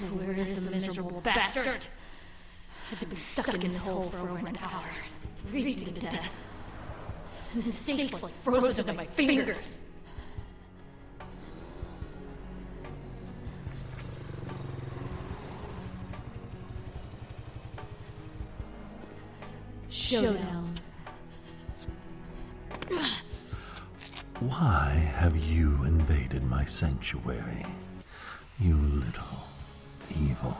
Where is the miserable bastard? I've been stuck in this hole for over an hour, freezing to death. And the stakes like frozen to my fingers. Showdown. Why have you invaded my sanctuary? You little evil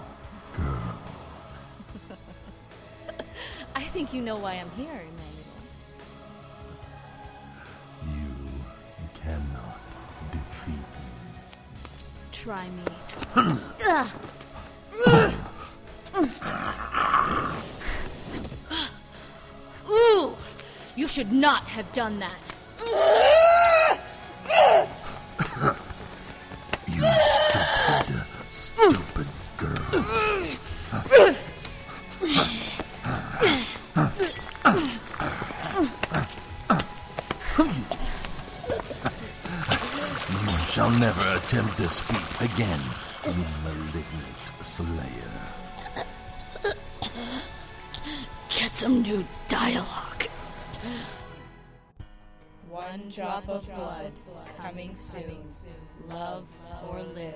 girl. I think you know why I'm here, Emanuel. You cannot defeat me. Try me. Ooh! You should not have done that. You shall never attempt this feat again, you malignant slayer. Get some new dialogue. One drop of blood coming soon. Love or live.